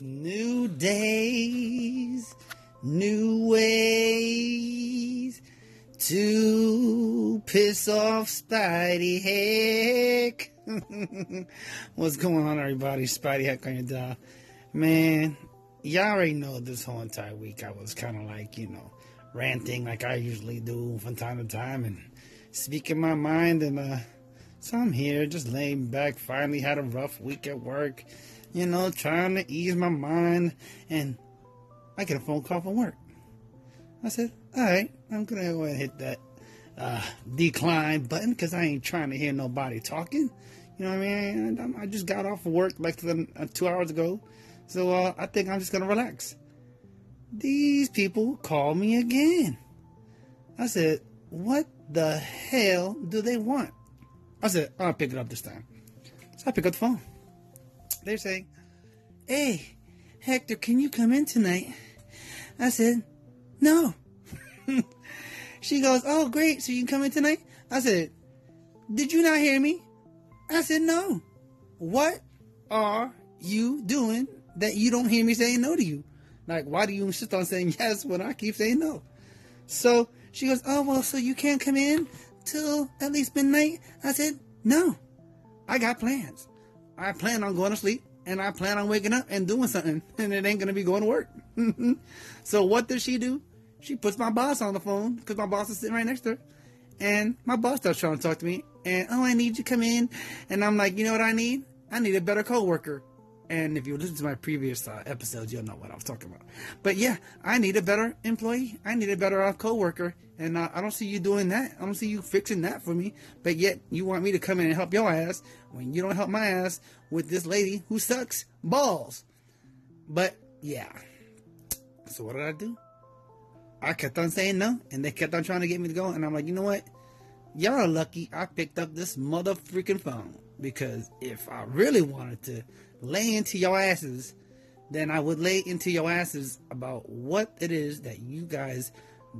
New days, new ways to piss off Spidey Heck. What's going on, everybody? Spidey Heck on your dial. Man, y'all already know this whole entire week I was kind of like, you know, ranting like I usually do from time to time and speaking my mind. And uh, so I'm here just laying back. Finally had a rough week at work, you know, trying to ease my mind. And I get a phone call from work. I said, all right, I'm going to go ahead and hit that uh, decline button because I ain't trying to hear nobody talking. You know what I mean? I just got off of work like uh, two hours ago. So uh, I think I'm just going to relax. These people call me again. I said, what the hell do they want? I said, I'll pick it up this time. So I pick up the phone. They're saying, hey, Hector, can you come in tonight? I said, no. she goes, oh, great. So you can come in tonight? I said, did you not hear me? I said, no. What are you doing that you don't hear me saying no to you? Like, why do you insist on saying yes when I keep saying no? So she goes, oh, well, so you can't come in till at least midnight? I said, no. I got plans. I plan on going to sleep and I plan on waking up and doing something and it ain't to be going to work. so what does she do? She puts my boss on the phone because my boss is sitting right next to her. And my boss starts trying to talk to me. And, oh, I need you to come in. And I'm like, you know what I need? I need a better coworker. And if you listen to my previous uh, episodes, you'll know what I was talking about. But yeah, I need a better employee. I need a better uh, coworker. And uh, I don't see you doing that. I don't see you fixing that for me. But yet, you want me to come in and help your ass when you don't help my ass with this lady who sucks balls. But yeah. So what did I do? I kept on saying no, and they kept on trying to get me to go. And I'm like, you know what? Y'all are lucky I picked up this mother freaking phone. Because if I really wanted to lay into your asses, then I would lay into your asses about what it is that you guys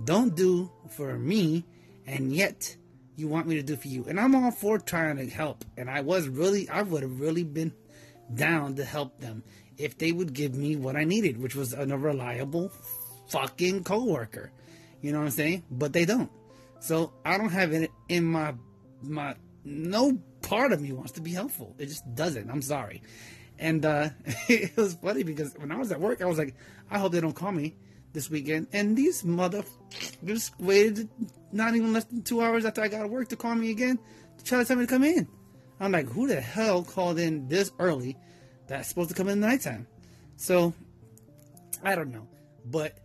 don't do for me, and yet you want me to do for you. And I'm all for trying to help. And I was really, I would have really been down to help them if they would give me what I needed, which was a reliable fucking coworker. You know what I'm saying? But they don't. So I don't have it in my my no part of me wants to be helpful. It just doesn't. I'm sorry. And uh, it was funny because when I was at work, I was like, I hope they don't call me this weekend. And these mother just waited not even less than two hours after I got to work to call me again to try to tell me to come in. I'm like, who the hell called in this early that's supposed to come in the nighttime? So, I don't know. But,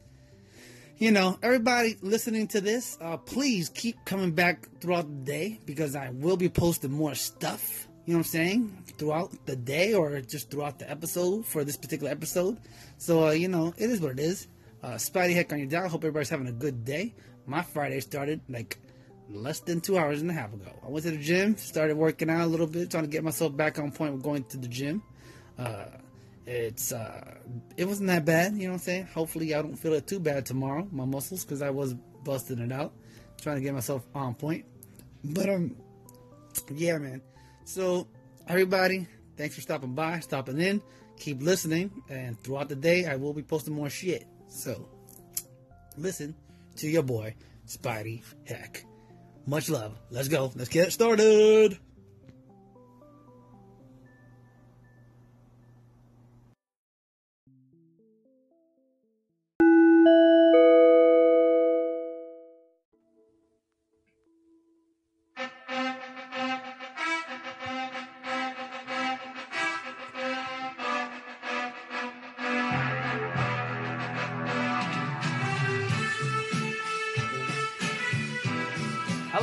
you know, everybody listening to this, uh, please keep coming back throughout the day because I will be posting more stuff you know what I'm saying, throughout the day or just throughout the episode for this particular episode. So, uh, you know, it is what it is. Uh, Spidey Heck on your dial. Hope everybody's having a good day. My Friday started like less than two hours and a half ago. I went to the gym, started working out a little bit, trying to get myself back on point with going to the gym. Uh, it's uh, it wasn't that bad, you know what I'm saying. Hopefully, I don't feel it too bad tomorrow, my muscles, because I was busting it out, trying to get myself on point. But um, yeah, man. So, everybody, thanks for stopping by, stopping in. Keep listening, and throughout the day, I will be posting more shit. So, listen to your boy, Spidey Heck. Much love. Let's go. Let's get started.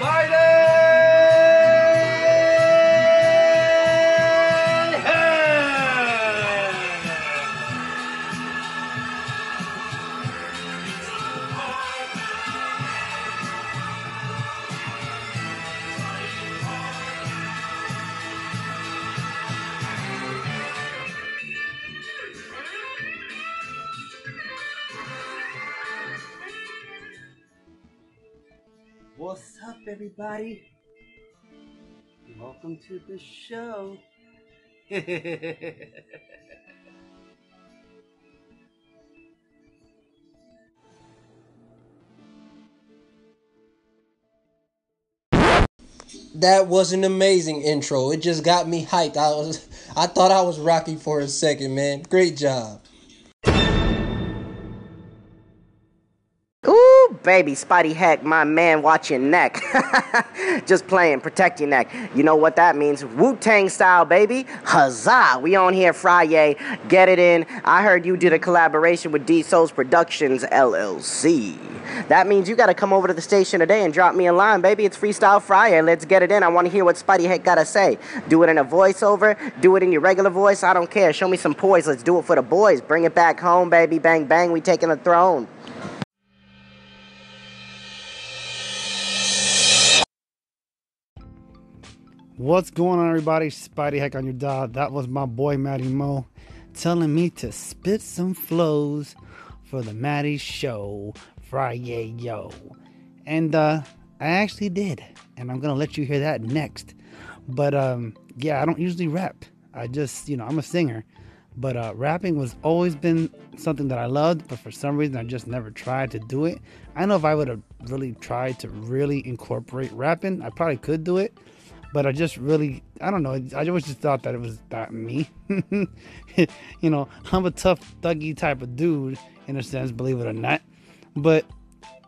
Spidey everybody? Welcome to the show. That was an amazing intro. It just got me hyped. I was I thought I was Rocky for a second, man. Great job. Baby, Spidey Heck, my man, watch your neck. Just playing, protect your neck. You know what that means? Wu Tang style, baby. Huzzah! We on here Friday. Get it in. I heard you did a collaboration with D Souls Productions LLC. That means you gotta come over to the station today and drop me a line, baby. It's Freestyle Friday. Let's get it in. I wanna hear what Spidey Heck gotta say. Do it in a voiceover, do it in your regular voice. I don't care. Show me some poise. Let's do it for the boys. Bring it back home, baby. Bang, bang. We taking the throne. What's going on, everybody? Spidey Heck on your dial. That was my boy Matty Mo telling me to spit some flows for the Matty Show Friday, yo. And uh, I actually did, and I'm gonna let you hear that next. But um, yeah, I don't usually rap. I just, you know, I'm a singer. But uh, rapping was always been something that I loved, but for some reason I just never tried to do it. I know if I would have really tried to really incorporate rapping, I probably could do it but I just really, I don't know. I always just thought that it was that me. you know, I'm a tough, thuggy type of dude in a sense, believe it or not. But,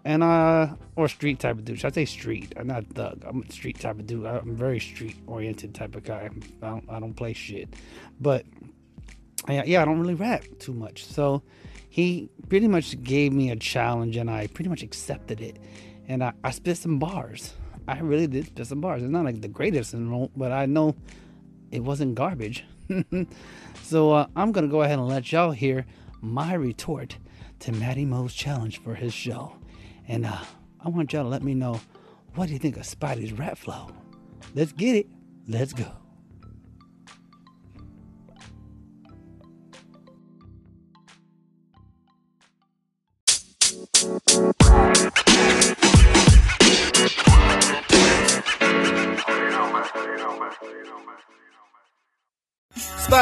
and, uh, or street type of dude. Should I say street? I'm not thug. I'm a street type of dude. I'm very street oriented type of guy. I don't, I don't play shit. But, yeah, I don't really rap too much. So, he pretty much gave me a challenge and I pretty much accepted it. And I, I spit some bars I really did spit some bars. It's not like the greatest, in but I know it wasn't garbage. so uh, I'm gonna go ahead and let y'all hear my retort to Matty Mo's challenge for his show, and uh, I want y'all to let me know what do you think of Spidey's rap flow. Let's get it. Let's go.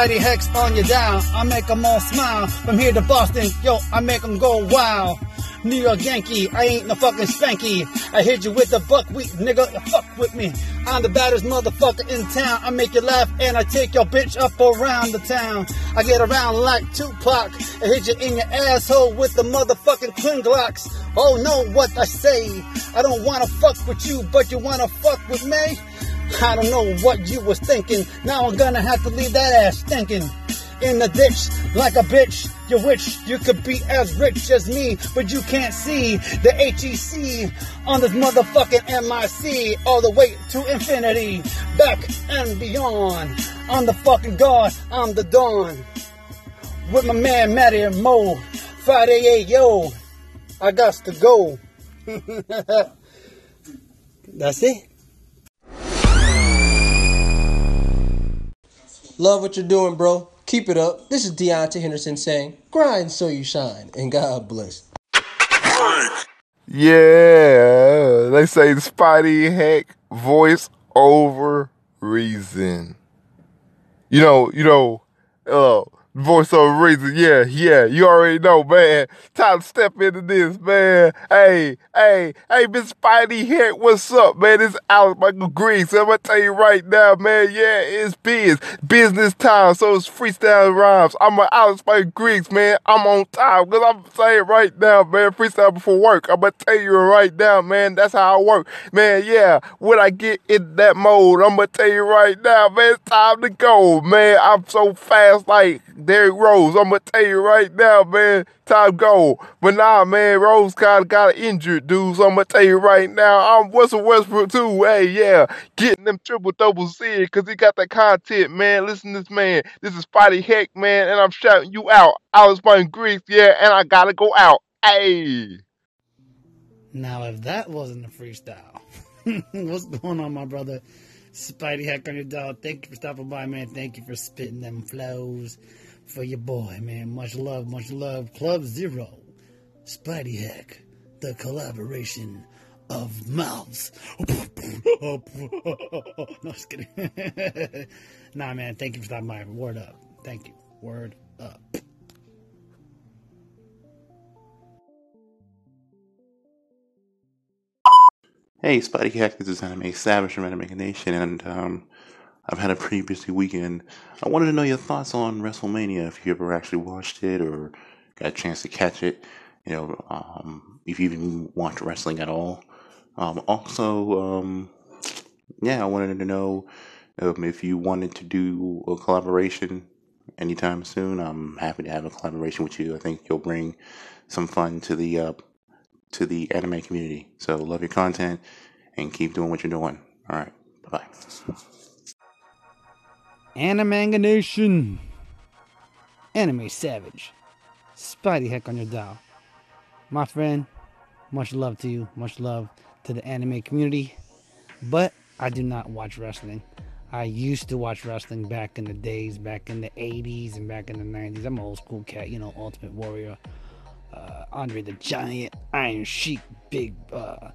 Spidey Hex on you down. I make them all smile. From here to Boston, yo, I make them go wow. New York Yankee, I ain't no fucking spanky. I hit you with the buckwheat, nigga, fuck with me. I'm the baddest motherfucker in town. I make you laugh and I take your bitch up around the town. I get around like Tupac. I hit you in your asshole with the motherfucking twin glocks. Oh, know what I say. I don't wanna fuck with you, but you wanna fuck with me? I don't know what you was thinking. Now I'm gonna have to leave that ass stinking in the ditch like a bitch. You wish you could be as rich as me, but you can't see the HEC on this motherfucking MIC all the way to infinity, back and beyond. I'm the fucking god, I'm the dawn. With my man Matty and Mo, Friday, hey, yo, I got to go. That's it. Love what you're doing, bro. Keep it up. This is Deontay Henderson saying, grind so you shine, and God bless. Yeah, they say Spidey Heck voice over reason. You know, you know, uh, Voice of reason, yeah, yeah, you already know, man. Time to step into this, man. Hey, hey, hey, Miss Spidey here. what's up, man? It's Alex Michael Griggs. I'm gonna tell you right now, man, yeah, it's biz, business time, so it's freestyle rhymes. I'm an Alex Michael Griggs, man. I'm on time, because I'm saying right now, man, freestyle before work. I'm gonna tell you right now, man, that's how I work. Man, yeah, when I get in that mode, I'm gonna tell you right now, man, it's time to go, man. I'm so fast, like, Derrick Rose, I'm gonna tell you right now, man, time go. But nah, man, Rose kind of got injured, dude. So I'm gonna tell you right now, I'm Russell Westbrook too. Hey, yeah, getting them triple doubles in because he got that content, man. Listen, this man, this is Spidey Heck, man, and I'm shouting you out. I was playing Greece, yeah, and I gotta go out. Hey. Now, if that wasn't a freestyle, what's going on, my brother? Spidey Heck on your dog. Thank you for stopping by, man. Thank you for spitting them flows for your boy, man. Much love, much love. Club Zero, Spidey Heck, the collaboration of mouths. no, just kidding. nah, man, thank you for stopping by. Word up. Thank you. Word up. Hey, Spidey Heck, this is Anime Savage from Anime Nation, and um, I've had a pretty busy weekend. I wanted to know your thoughts on WrestleMania, if you ever actually watched it or got a chance to catch it. You know, um, if you even watch wrestling at all. Um, also, um, yeah, I wanted to know um, if you wanted to do a collaboration anytime soon. I'm happy to have a collaboration with you. I think you'll bring some fun to the uh, to the anime community. So love your content and keep doing what you're doing. All right, bye bye. Animanga Nation. Anime Savage. Spidey Heck on your dial. My friend, much love to you. Much love to the anime community. But I do not watch wrestling. I used to watch wrestling back in the days, back in the 80s and back in the 90s. I'm an old school cat, you know, Ultimate Warrior, uh, Andre the Giant, Iron Sheik, Big uh,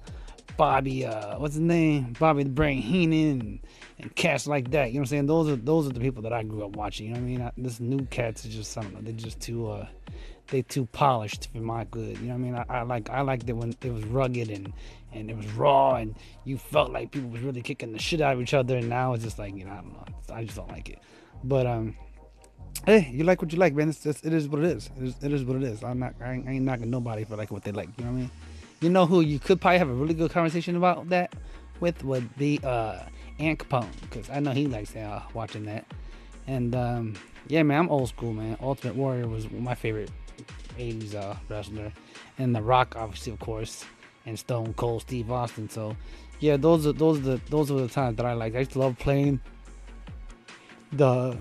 Bobby, uh, what's his name? Bobby the Brain Heenan, and, and cats like that. You know what I'm saying? Those are those are the people that I grew up watching. You know what I mean? I, this new cats is just I don't know. They're just too uh, they too polished for my good. You know what I mean? I, I like I liked it when it was rugged and and it was raw and you felt like people was really kicking the shit out of each other. And now it's just like you know I don't know. I just don't like it. But um, hey, you like what you like, man. It's just it is what it is. It is, it is what it is. I'm not I ain't, I ain't knocking nobody for like what they like. You know what I mean? You know who you could probably have a really good conversation about that with would be uh Ant Capone because I know he likes uh, watching that. And um, yeah, man, I'm old school, man. Ultimate Warrior was my favorite 80s uh, wrestler, and The Rock, obviously, of course, and Stone Cold Steve Austin. So yeah, those are those are the those are the times that I like. I used to love playing the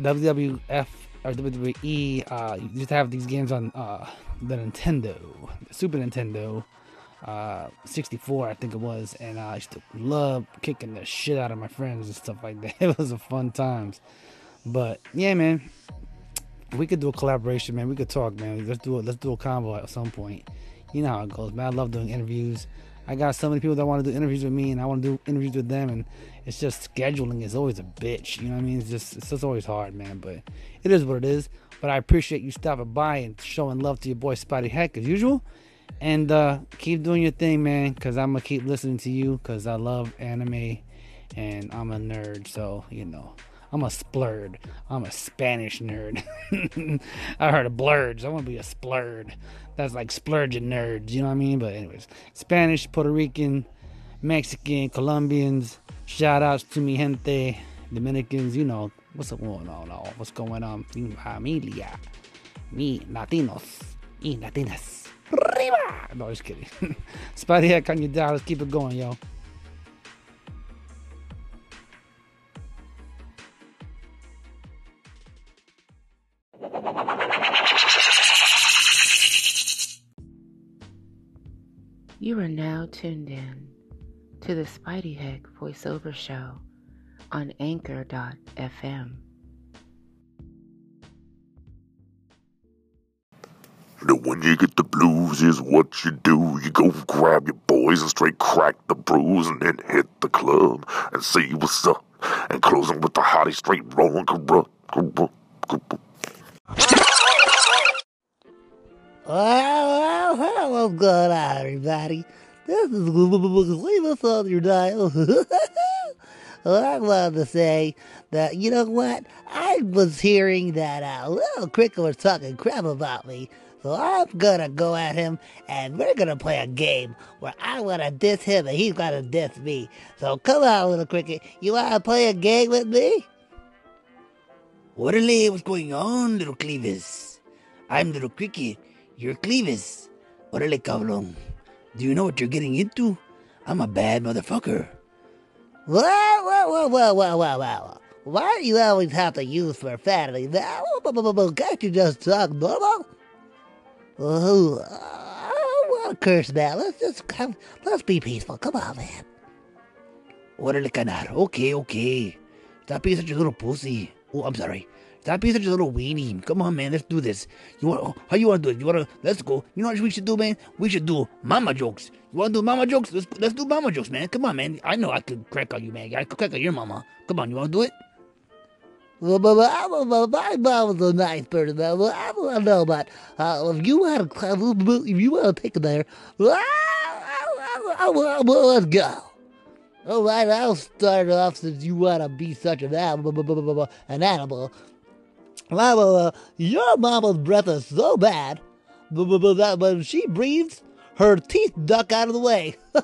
WWF or WWE. Uh, used to have these games on uh, the Nintendo, the Super Nintendo. Uh, 64, I think it was, and I used to love kicking the shit out of my friends and stuff like that. It was a fun times, but yeah, man, we could do a collaboration, man. We could talk, man. Let's do it. Let's do a combo at some point. You know how it goes, man. I love doing interviews. I got so many people that want to do interviews with me, and I want to do interviews with them, and it's just scheduling is always a bitch. You know what I mean? It's just it's just always hard, man. But it is what it is. But I appreciate you stopping by and showing love to your boy Spotty Heck as usual. And uh, keep doing your thing, man, because I'm going to keep listening to you because I love anime and I'm a nerd. So, you know, I'm a splurd. I'm a Spanish nerd. I heard of blurds. I want to be a splurd. That's like splurging nerds. You know what I mean? But, anyways, Spanish, Puerto Rican, Mexican, Colombians. Shout outs to mi gente, Dominicans. You know, what's going on? What's going on? Mi familia. Mi Latinos. Y Latinas. Arriba! No, just kidding. Spidey Heck on your dial. Let's keep it going, yo. You are now tuned in to the Spidey Heck voiceover show on anchor.fm. Now when you get the blues, is what you do. You go grab your boys and straight crack the brews and then hit the club and see what's up. And closing with the hottie straight rolling corrupt, corrupt, corrupt. Well, well, well, what's going on, everybody? This is leave us on your dial. well, I wanted to say that you know what? I was hearing that uh, little cricket was talking crap about me. So I'm gonna go at him and we're gonna play a game where I wanna diss him and he's gonna diss me. So come on, little cricket, you wanna play a game with me? Orderly, what's going on, little Clevis? I'm little cricket, you're Clevis. Orderly, cabrón. Do you know what you're getting into? I'm a bad motherfucker. Well, well, well, well, well, well, well. Why do you always have to use profanity? Can't you just talk normal? Oh, I don't want to curse now. Let's just come. Let's be peaceful. Come on, man. Órale, canar. Okay, okay. Stop being such a little pussy. Oh, I'm sorry. Stop being such a little weenie. Come on, man. Let's do this. You want? How you want to do it? You want to? Let's go. You know what we should do, man? We should do mama jokes. You want to do mama jokes? Let's let's do mama jokes, man. Come on, man. I know I could crack on you, man. I could crack on your mama. Come on, you want to do it? Well, but my mom was a nice person. Well, I don't know, but uh, if you want to, if you want to pick there, let's go. All right, I'll start off since you want to be such an animal. An animal. Well, uh, your mama's breath is so bad, that when she breathes, her teeth duck out of the way.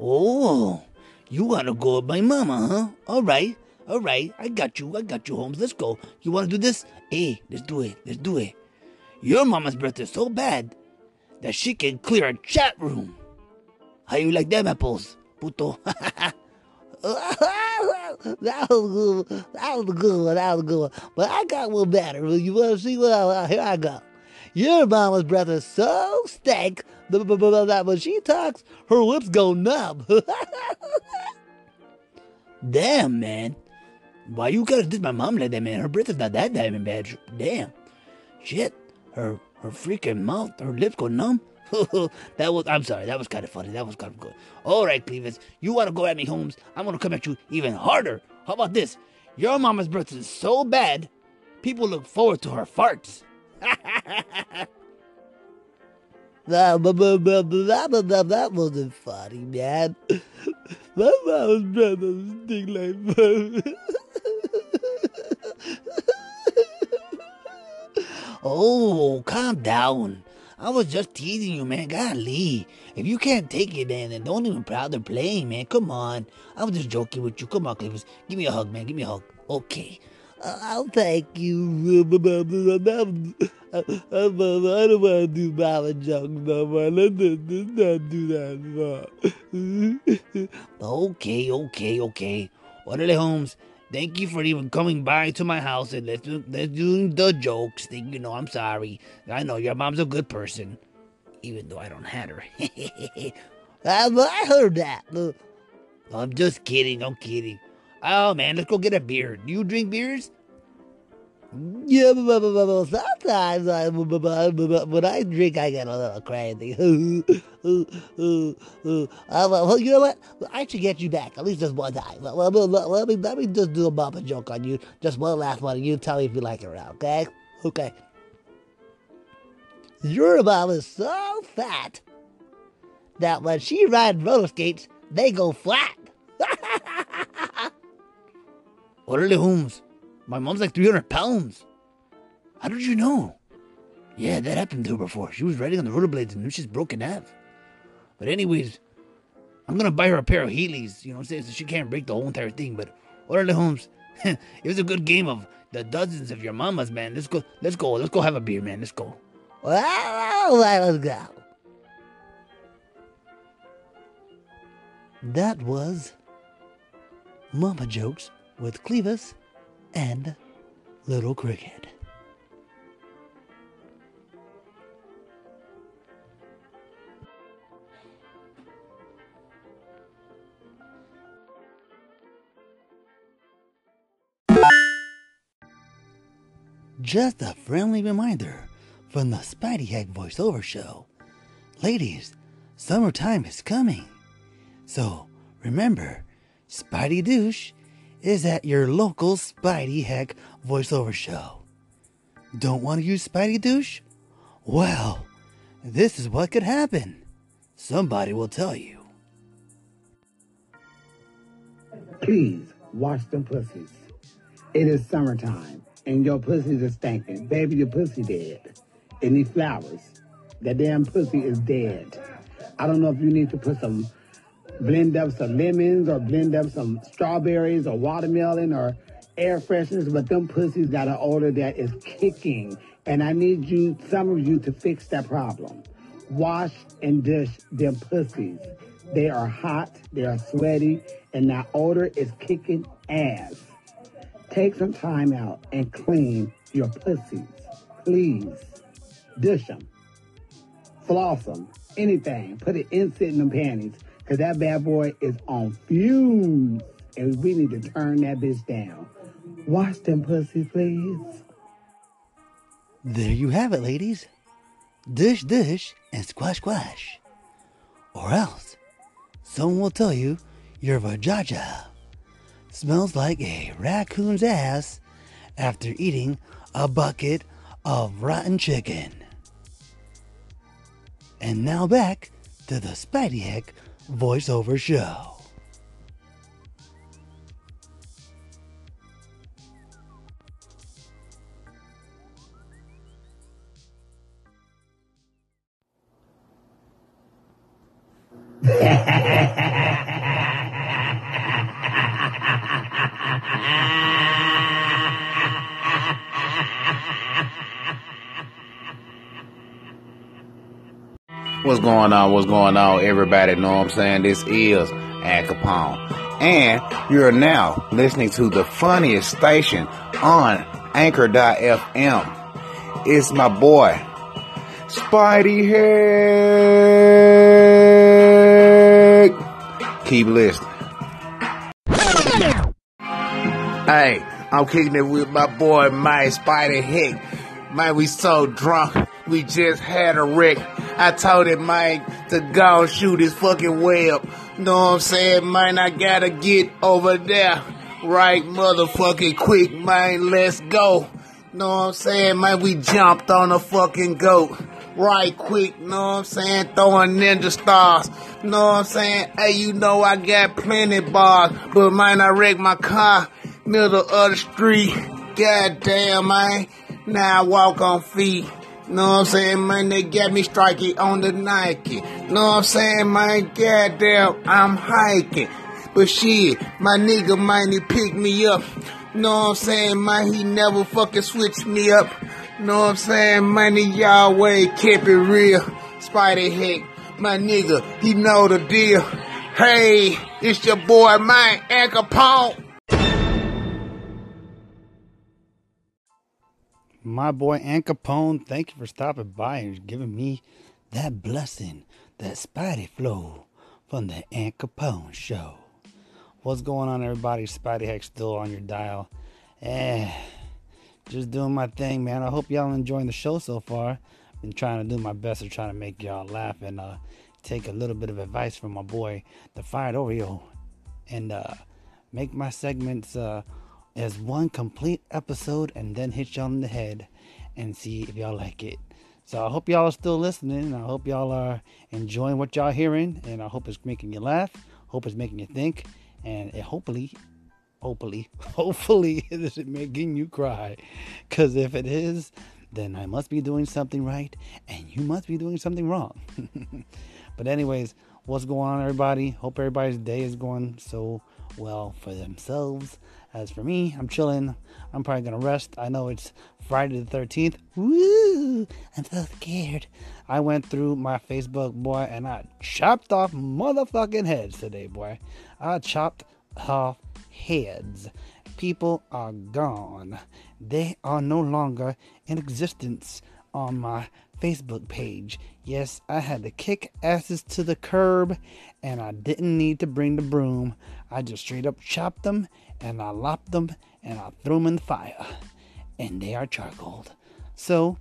oh, you want to go with my mama, huh? All right, all right, I got you, I got you, Holmes. Let's go. You want to do this? Hey, let's do it, let's do it. Your mama's breath is so bad that she can clear a chat room. How you like them apples, puto? that was good. That was a good one. That was a good one. But I got one better. You want to see what? I, here I go. Your mama's breath is so stank that when she talks, her lips go numb. Damn, man. Why you gotta diss my mom like that, man? Her breath is not that damn bad. Damn. Shit. Her her freaking mouth, her lips go numb. that was I'm sorry, that was kind of funny. That was kind of good. All right, Clevis, you want to go at me, Holmes? I'm gonna come at you even harder. How about this? Your mama's breath is so bad, people look forward to her farts. that, wasn't funny, man. My mama's breath doesn't stink like Oh, calm down. I was just teasing you, man. Golly. If you can't take it, man, then don't even bother playing, man. Come on. I was just joking with you. Come on, Clippers. Give me a hug, man. Give me a hug. Okay. Uh, I'll thank you. I don't want to do mama jokes no more. Let's not do that okay, okay, okay. Orderly Holmes, thank you for even coming by to my house and let's do, let's do the jokes. Thing, you know, I'm sorry. I know your mom's a good person, even though I don't have her. I heard that. I'm just kidding. I'm kidding. Oh man, let's go get a beer. Do you drink beers? Yeah, sometimes I, when I drink, I get a little crazy. Uh, well, you know what? I should get you back at least just one time. Let me, let me, let me just do a bumper joke on you. Just one last one, and you tell me if you like it or not, okay? Okay. Your mom is so fat that when she rides roller skates, they go flat. Orderly Holmes, my mom's like 300 pounds. How did you know? Yeah, that happened to her before. She was riding on the rollerblades and she's broken half. But anyways, I'm gonna buy her a pair of Heelys, you know what I'm saying, so she can't break the whole entire thing. But Orderly Holmes, it was a good game of the dozens of your mamas, man. Let's go, let's go, let's go have a beer, man. Let's go. Let's go. That was Mama Jokes with Clevis and Little Cricket. Just a friendly reminder from the Spidey Heck voiceover show. Ladies, summertime is coming. So remember, Spidey Douche is at your local Spidey Heck voiceover show. Don't want to use Spidey Douche? Well, this is what could happen. Somebody will tell you. Please wash them pussies. It is summertime and your pussies are stinking. Baby, your pussy dead. It needs flowers. That damn pussy is dead. I don't know if you need to put some blend up some lemons or blend up some strawberries or watermelon or air fresheners, but them pussies got an odor that is kicking. And I need you, some of you, to fix that problem. Wash and dish them pussies. They are hot, they are sweaty, and that odor is kicking ass. Take some time out and clean your pussies. Please. Dish them. Floss them. Anything. Put an insert in them panties. Because that bad boy is on fumes. and we need to turn that bitch down. Watch them pussies, please. There you have it, ladies. Dish, dish, and squash, squash. Or else, someone will tell you your vajayjay smells like a raccoon's ass after eating a bucket of rotten chicken. And now back to the Spidey Heck voiceover show. What's going on? What's going on? Everybody know what I'm saying? This is Al Capone. And you're now listening to the funniest station on Anchor.fm. It's my boy, Spidey Heck. Keep listening. Hey, I'm kicking it with my boy, my Spidey Heck. Man, we so drunk. We just had a wreck. I told him, Mike to go and shoot his fucking web. Know what I'm saying, man? I gotta get over there. Right motherfucking quick, man. Let's go. Know what I'm saying, man? We jumped on a fucking goat. Right quick, know what I'm saying? Throwing ninja stars. Know what I'm saying? Hey, you know I got plenty bars, but man, I wrecked my car middle of the street. God damn, man. Now I walk on feet. Know what I'm saying, man? They got me striking on the Nike. Know what I'm saying, man? Goddamn, I'm hiking. But shit, my nigga, he picked me up. Know what I'm saying, man? He never fucking switched me up. Know what I'm saying? He always kept it real. Spidey Heck, my nigga, he know the deal. Hey, it's your boy, Al Capone. My boy Ant Capone, thank you for stopping by and giving me that blessing, that Spidey flow from the Ant Capone show. What's going on, everybody? Spidey Heck still on your dial. Eh, just doing my thing, man. I hope y'all enjoying the show so far. Been trying to do my best to try to make y'all laugh and uh, take a little bit of advice from my boy, the Fried Oreo, and uh, make my segments uh, as one complete episode and then hit y'all in the head and see if y'all like it. So I hope y'all are still listening. I hope y'all are enjoying what y'all hearing, and I hope it's making you laugh. Hope it's making you think, and it hopefully, hopefully, hopefully, it isn't making you cry. Cause if it is, then I must be doing something right, and you must be doing something wrong. but anyways, what's going on, everybody? Hope everybody's day is going so well for themselves. As for me, I'm chilling. I'm probably gonna rest. I know it's Friday the 13th. Woo! I'm so scared. I went through my Facebook, boy, and I chopped off motherfucking heads today, boy. I chopped off heads. People are gone. They are no longer in existence on my Facebook page. Yes, I had to kick asses to the curb and I didn't need to bring the broom. I just straight up chopped them and I lopped them and I threw them in the fire. And they are charcoaled. So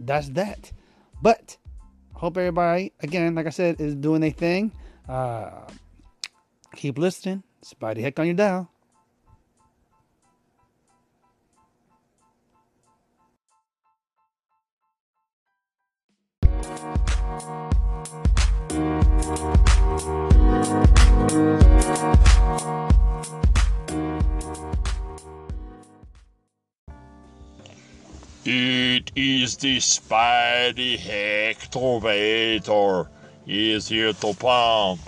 that's that. But hope everybody, again, like I said, is doing their thing. Uh, keep listening. Spidey heck on your dial. It is the Spidey Hectovator. He is here to pound.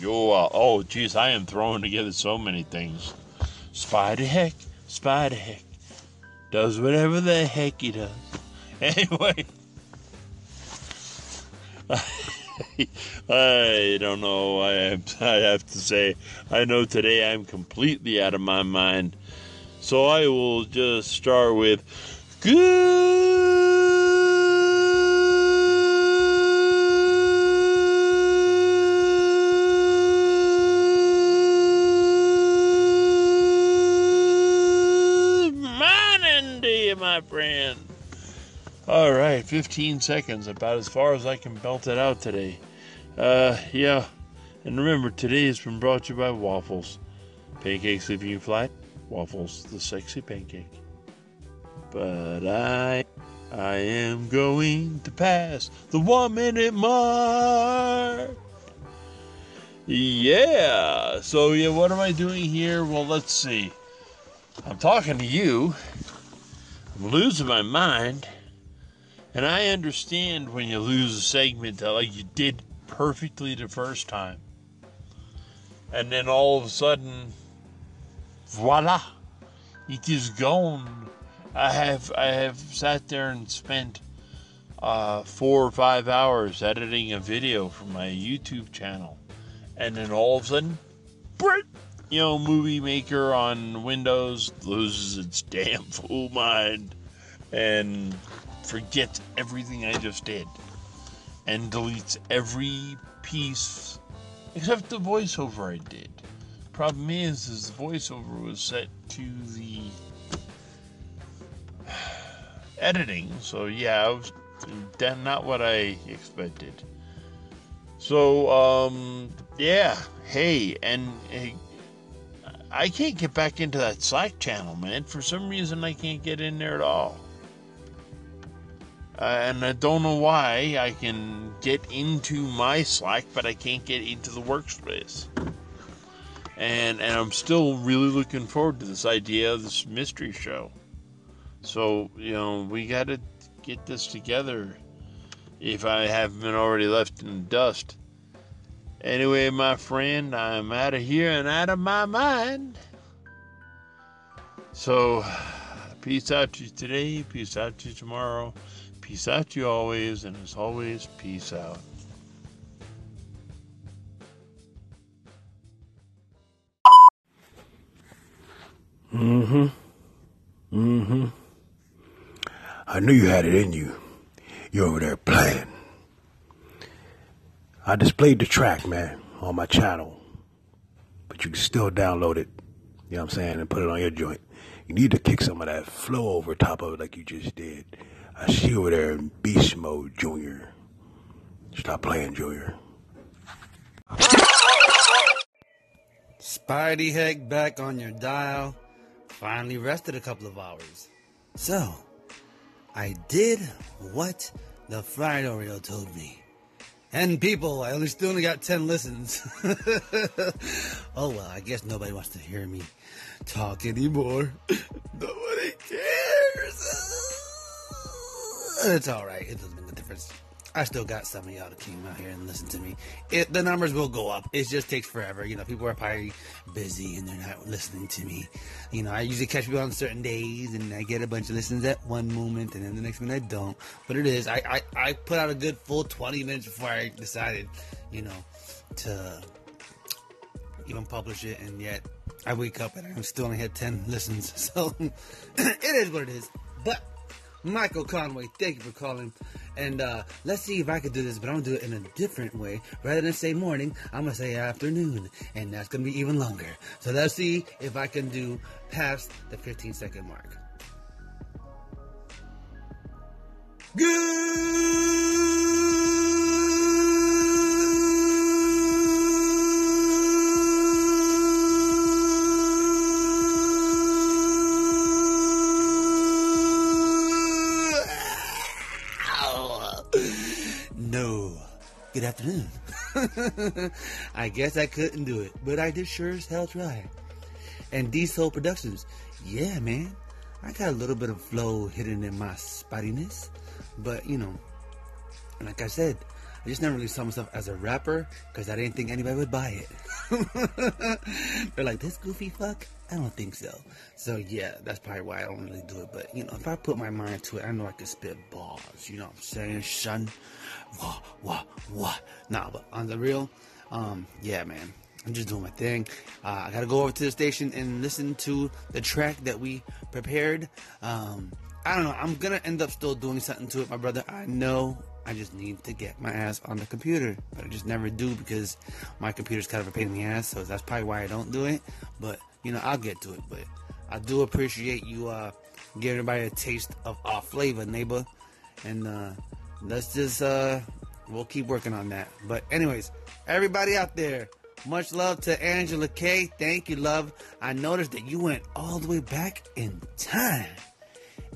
You are, oh, geez, I am throwing together so many things. Spidey Heck, Spidey Heck. Does whatever the heck he does. Anyway. I don't know. I I have to say, I know today I'm completely out of my mind. So I will just start with Good morning to you, my friend. All right, 15 seconds, about as far as I can belt it out today. Uh, yeah, and remember, today has been brought to you by Waffles. Pancakes if you flat, Waffles, the sexy pancake. But I, I am going to pass the one minute mark. Yeah. So yeah, what am I doing here? Well, let's see. I'm talking to you. I'm losing my mind. And I understand when you lose a segment that like you did perfectly the first time. And then all of a sudden, voila, it is gone. I have I have sat there and spent uh, four or five hours editing a video for my YouTube channel, and then all of a sudden, Brit, you know, Movie Maker on Windows loses its damn fool mind and forgets everything I just did and deletes every piece except the voiceover I did. Problem is, is the voiceover was set to the editing, so yeah, it was not what I expected. So, um, yeah, hey, and hey, I can't get back into that Slack channel, man. For some reason, I can't get in there at all. Uh, and I don't know why I can get into my Slack, but I can't get into the workspace. And and I'm still really looking forward to this idea of this mystery show. So you know we got to get this together. If I haven't been already left in the dust. Anyway, my friend, I'm out of here and out of my mind. So, peace out to you today. Peace out to you tomorrow. Peace out to you always, and as always, peace out. Mm-hmm. Mm-hmm. I knew you had it in you. You're over there playing. I displayed the track, man, on my channel. But you can still download it, you know what I'm saying, and put it on your joint. You need to kick some of that flow over top of it like you just did. I see you over there in beast mode, Junior. Stop playing, Junior. Spidey Heck back on your dial. Finally rested a couple of hours. So, I did what the fried Oreo told me. And people, I only still only got 10 listens. oh well, I guess nobody wants to hear me talk anymore. nobody cares. It's alright. It doesn't make a difference. I still got some of y'all that came out here and listen to me. It, the numbers will go up. It just takes forever. You know, people are probably busy and they're not listening to me. You know, I usually catch people on certain days and I get a bunch of listens at one moment and then the next minute I don't. But it is. I, I, I put out a good full 20 minutes before I decided, you know, to even publish it. And yet I wake up and I'm still only had 10 listens. So it is what it is. But Michael Conway, thank you for calling. And uh, let's see if I can do this, but I'm gonna do it in a different way. Rather than say morning, I'm gonna say afternoon, and that's gonna be even longer. So let's see if I can do past the 15 second mark. No. Good afternoon. I guess I couldn't do it, but I did sure as hell try. And Diesel Productions, yeah, man. I got a little bit of flow hidden in my spottiness, but you know, like I said, I just never really saw myself as a rapper because I didn't think anybody would buy it. They're like, this goofy fuck? I don't think so. So yeah, that's probably why I don't really do it. But you know, if I put my mind to it, I know I can spit balls. You know what I'm saying, son? Wah, wah, wah. Nah, but on the real, um, yeah, man. I'm just doing my thing. Uh, I gotta go over to the station and listen to the track that we prepared. Um, I don't know. I'm gonna end up still doing something to it, my brother. I know. I just need to get my ass on the computer, but I just never do because my computer's kind of a pain in the ass. So that's probably why I don't do it. But you know, I'll get to it. But I do appreciate you uh, give everybody a taste of our flavor, neighbor. And uh, let's just uh, we'll keep working on that. But anyways, everybody out there, much love to Angela K. Thank you, love. I noticed that you went all the way back in time.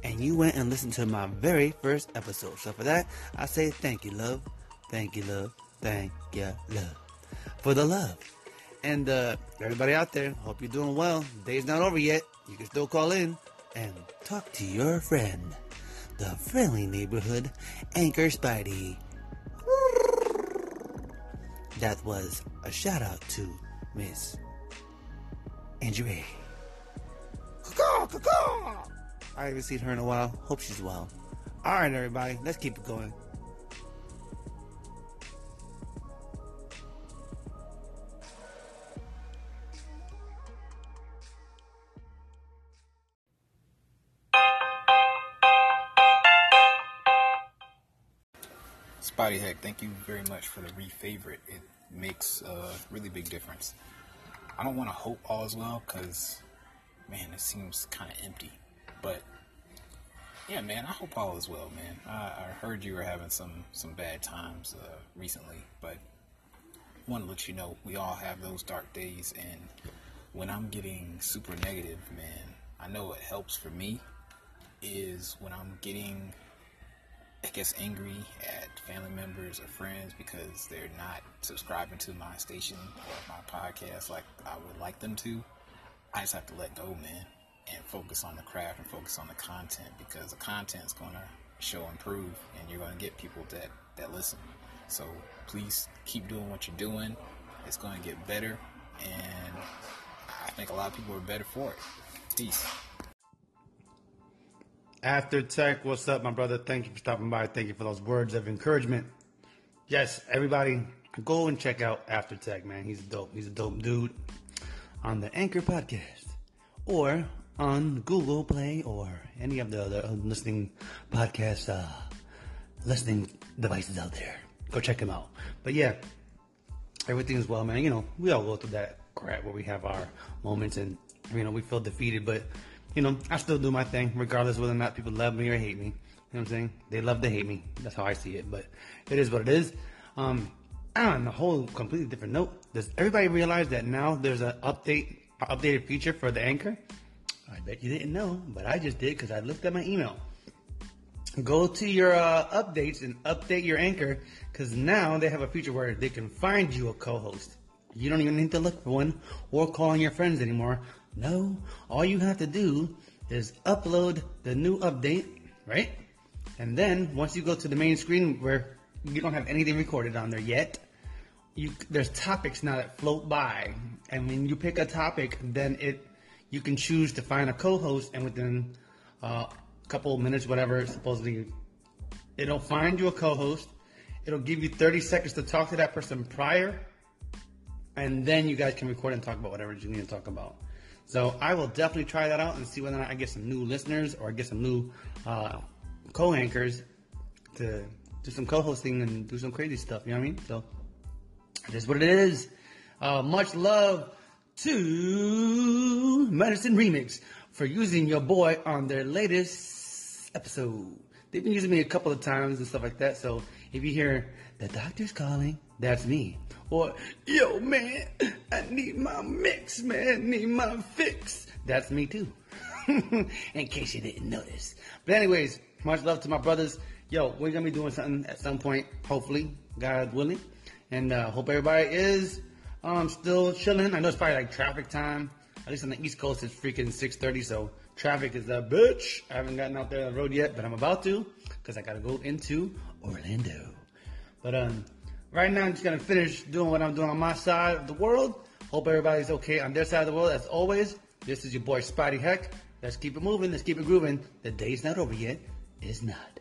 And you went and listened to my very first episode. So for that, I say thank you, love. Thank you, love. Thank you, love. For the love. And uh, everybody out there, hope you're doing well. Day's not over yet. You can still call in and talk to your friend, the friendly neighborhood Anchor Spidey. That was a shout out to Miss Andrea. Caw, caw, caw. I haven't seen her in a while. Hope she's well. All right, everybody, let's keep it going. Spidey Heck, thank you very much for the re-favorite. It makes a really big difference. I don't want to hope all is well because, man, it seems kind of empty. But yeah, man, I hope all is well, man. I, I heard you were having some some bad times uh, recently, but want to let you know we all have those dark days, and when I'm getting super negative, man, I know what helps for me is when I'm getting I guess angry at family members or friends because they're not subscribing to my station or my podcast like I would like them to. I just have to let go, man, and focus on the craft and focus on the content because the content is going to show improve and you're going to get people that, that listen. So please keep doing what you're doing. It's going to get better and I think a lot of people are better for it. Peace. After Tech, what's up, my brother? Thank you for stopping by. Thank you for those words of encouragement. Yes, everybody, go and check out After Tech, man. He's a dope. He's a dope dude on the Anchor podcast or on Google Play or any of the other listening podcast uh, listening devices out there. Go check them out. But yeah, everything's well, man. You know, we all go through that crap where we have our moments and you know we feel defeated, but you know, I still do my thing, regardless whether or not people love me or hate me. You know what I'm saying? They love to hate me. That's how I see it. But it is what it is. Um, on a whole completely different note, does everybody realize that now there's an update, updated feature for the anchor? I bet you didn't know, but I just did because I looked at my email. Go to your uh, updates and update your anchor because now they have a feature where they can find you a co-host. You don't even need to look for one or call on your friends anymore. No, all you have to do is upload the new update, right? And then once you go to the main screen where you don't have anything recorded on there yet, you there's topics now that float by, and when you pick a topic, then it you can choose to find a co-host, and within uh, a couple of minutes, whatever, supposedly, it'll find you a co-host. It'll give you 30 seconds to talk to that person prior, and then you guys can record and talk about whatever you need to talk about. So I will definitely try that out and see whether or not I get some new listeners or I get some new uh, co-anchors to do some co-hosting and do some crazy stuff. You know what I mean? So that's what it is. Uh, much love to Medicine Remix for using your boy on their latest episode. They've been using me a couple of times and stuff like that. So if you hear the doctor's calling, that's me. Or, yo, man, I need my mix, man. Need my fix. That's me too. In case you didn't notice. But anyways, much love to my brothers. Yo, we're gonna be doing something at some point, hopefully, God willing. And uh, hope everybody is um, still chilling. I know it's probably like traffic time. At least on the East Coast, it's freaking 6:30, so traffic is a bitch. I haven't gotten out there on the road yet, but I'm about to because I gotta go into Orlando. But um, right now I'm just gonna finish doing what I'm doing on my side of the world. Hope everybody's okay on their side of the world. As always, this is your boy Spidey Heck. Let's keep it moving. Let's keep it grooving. The day's not over yet. It's not.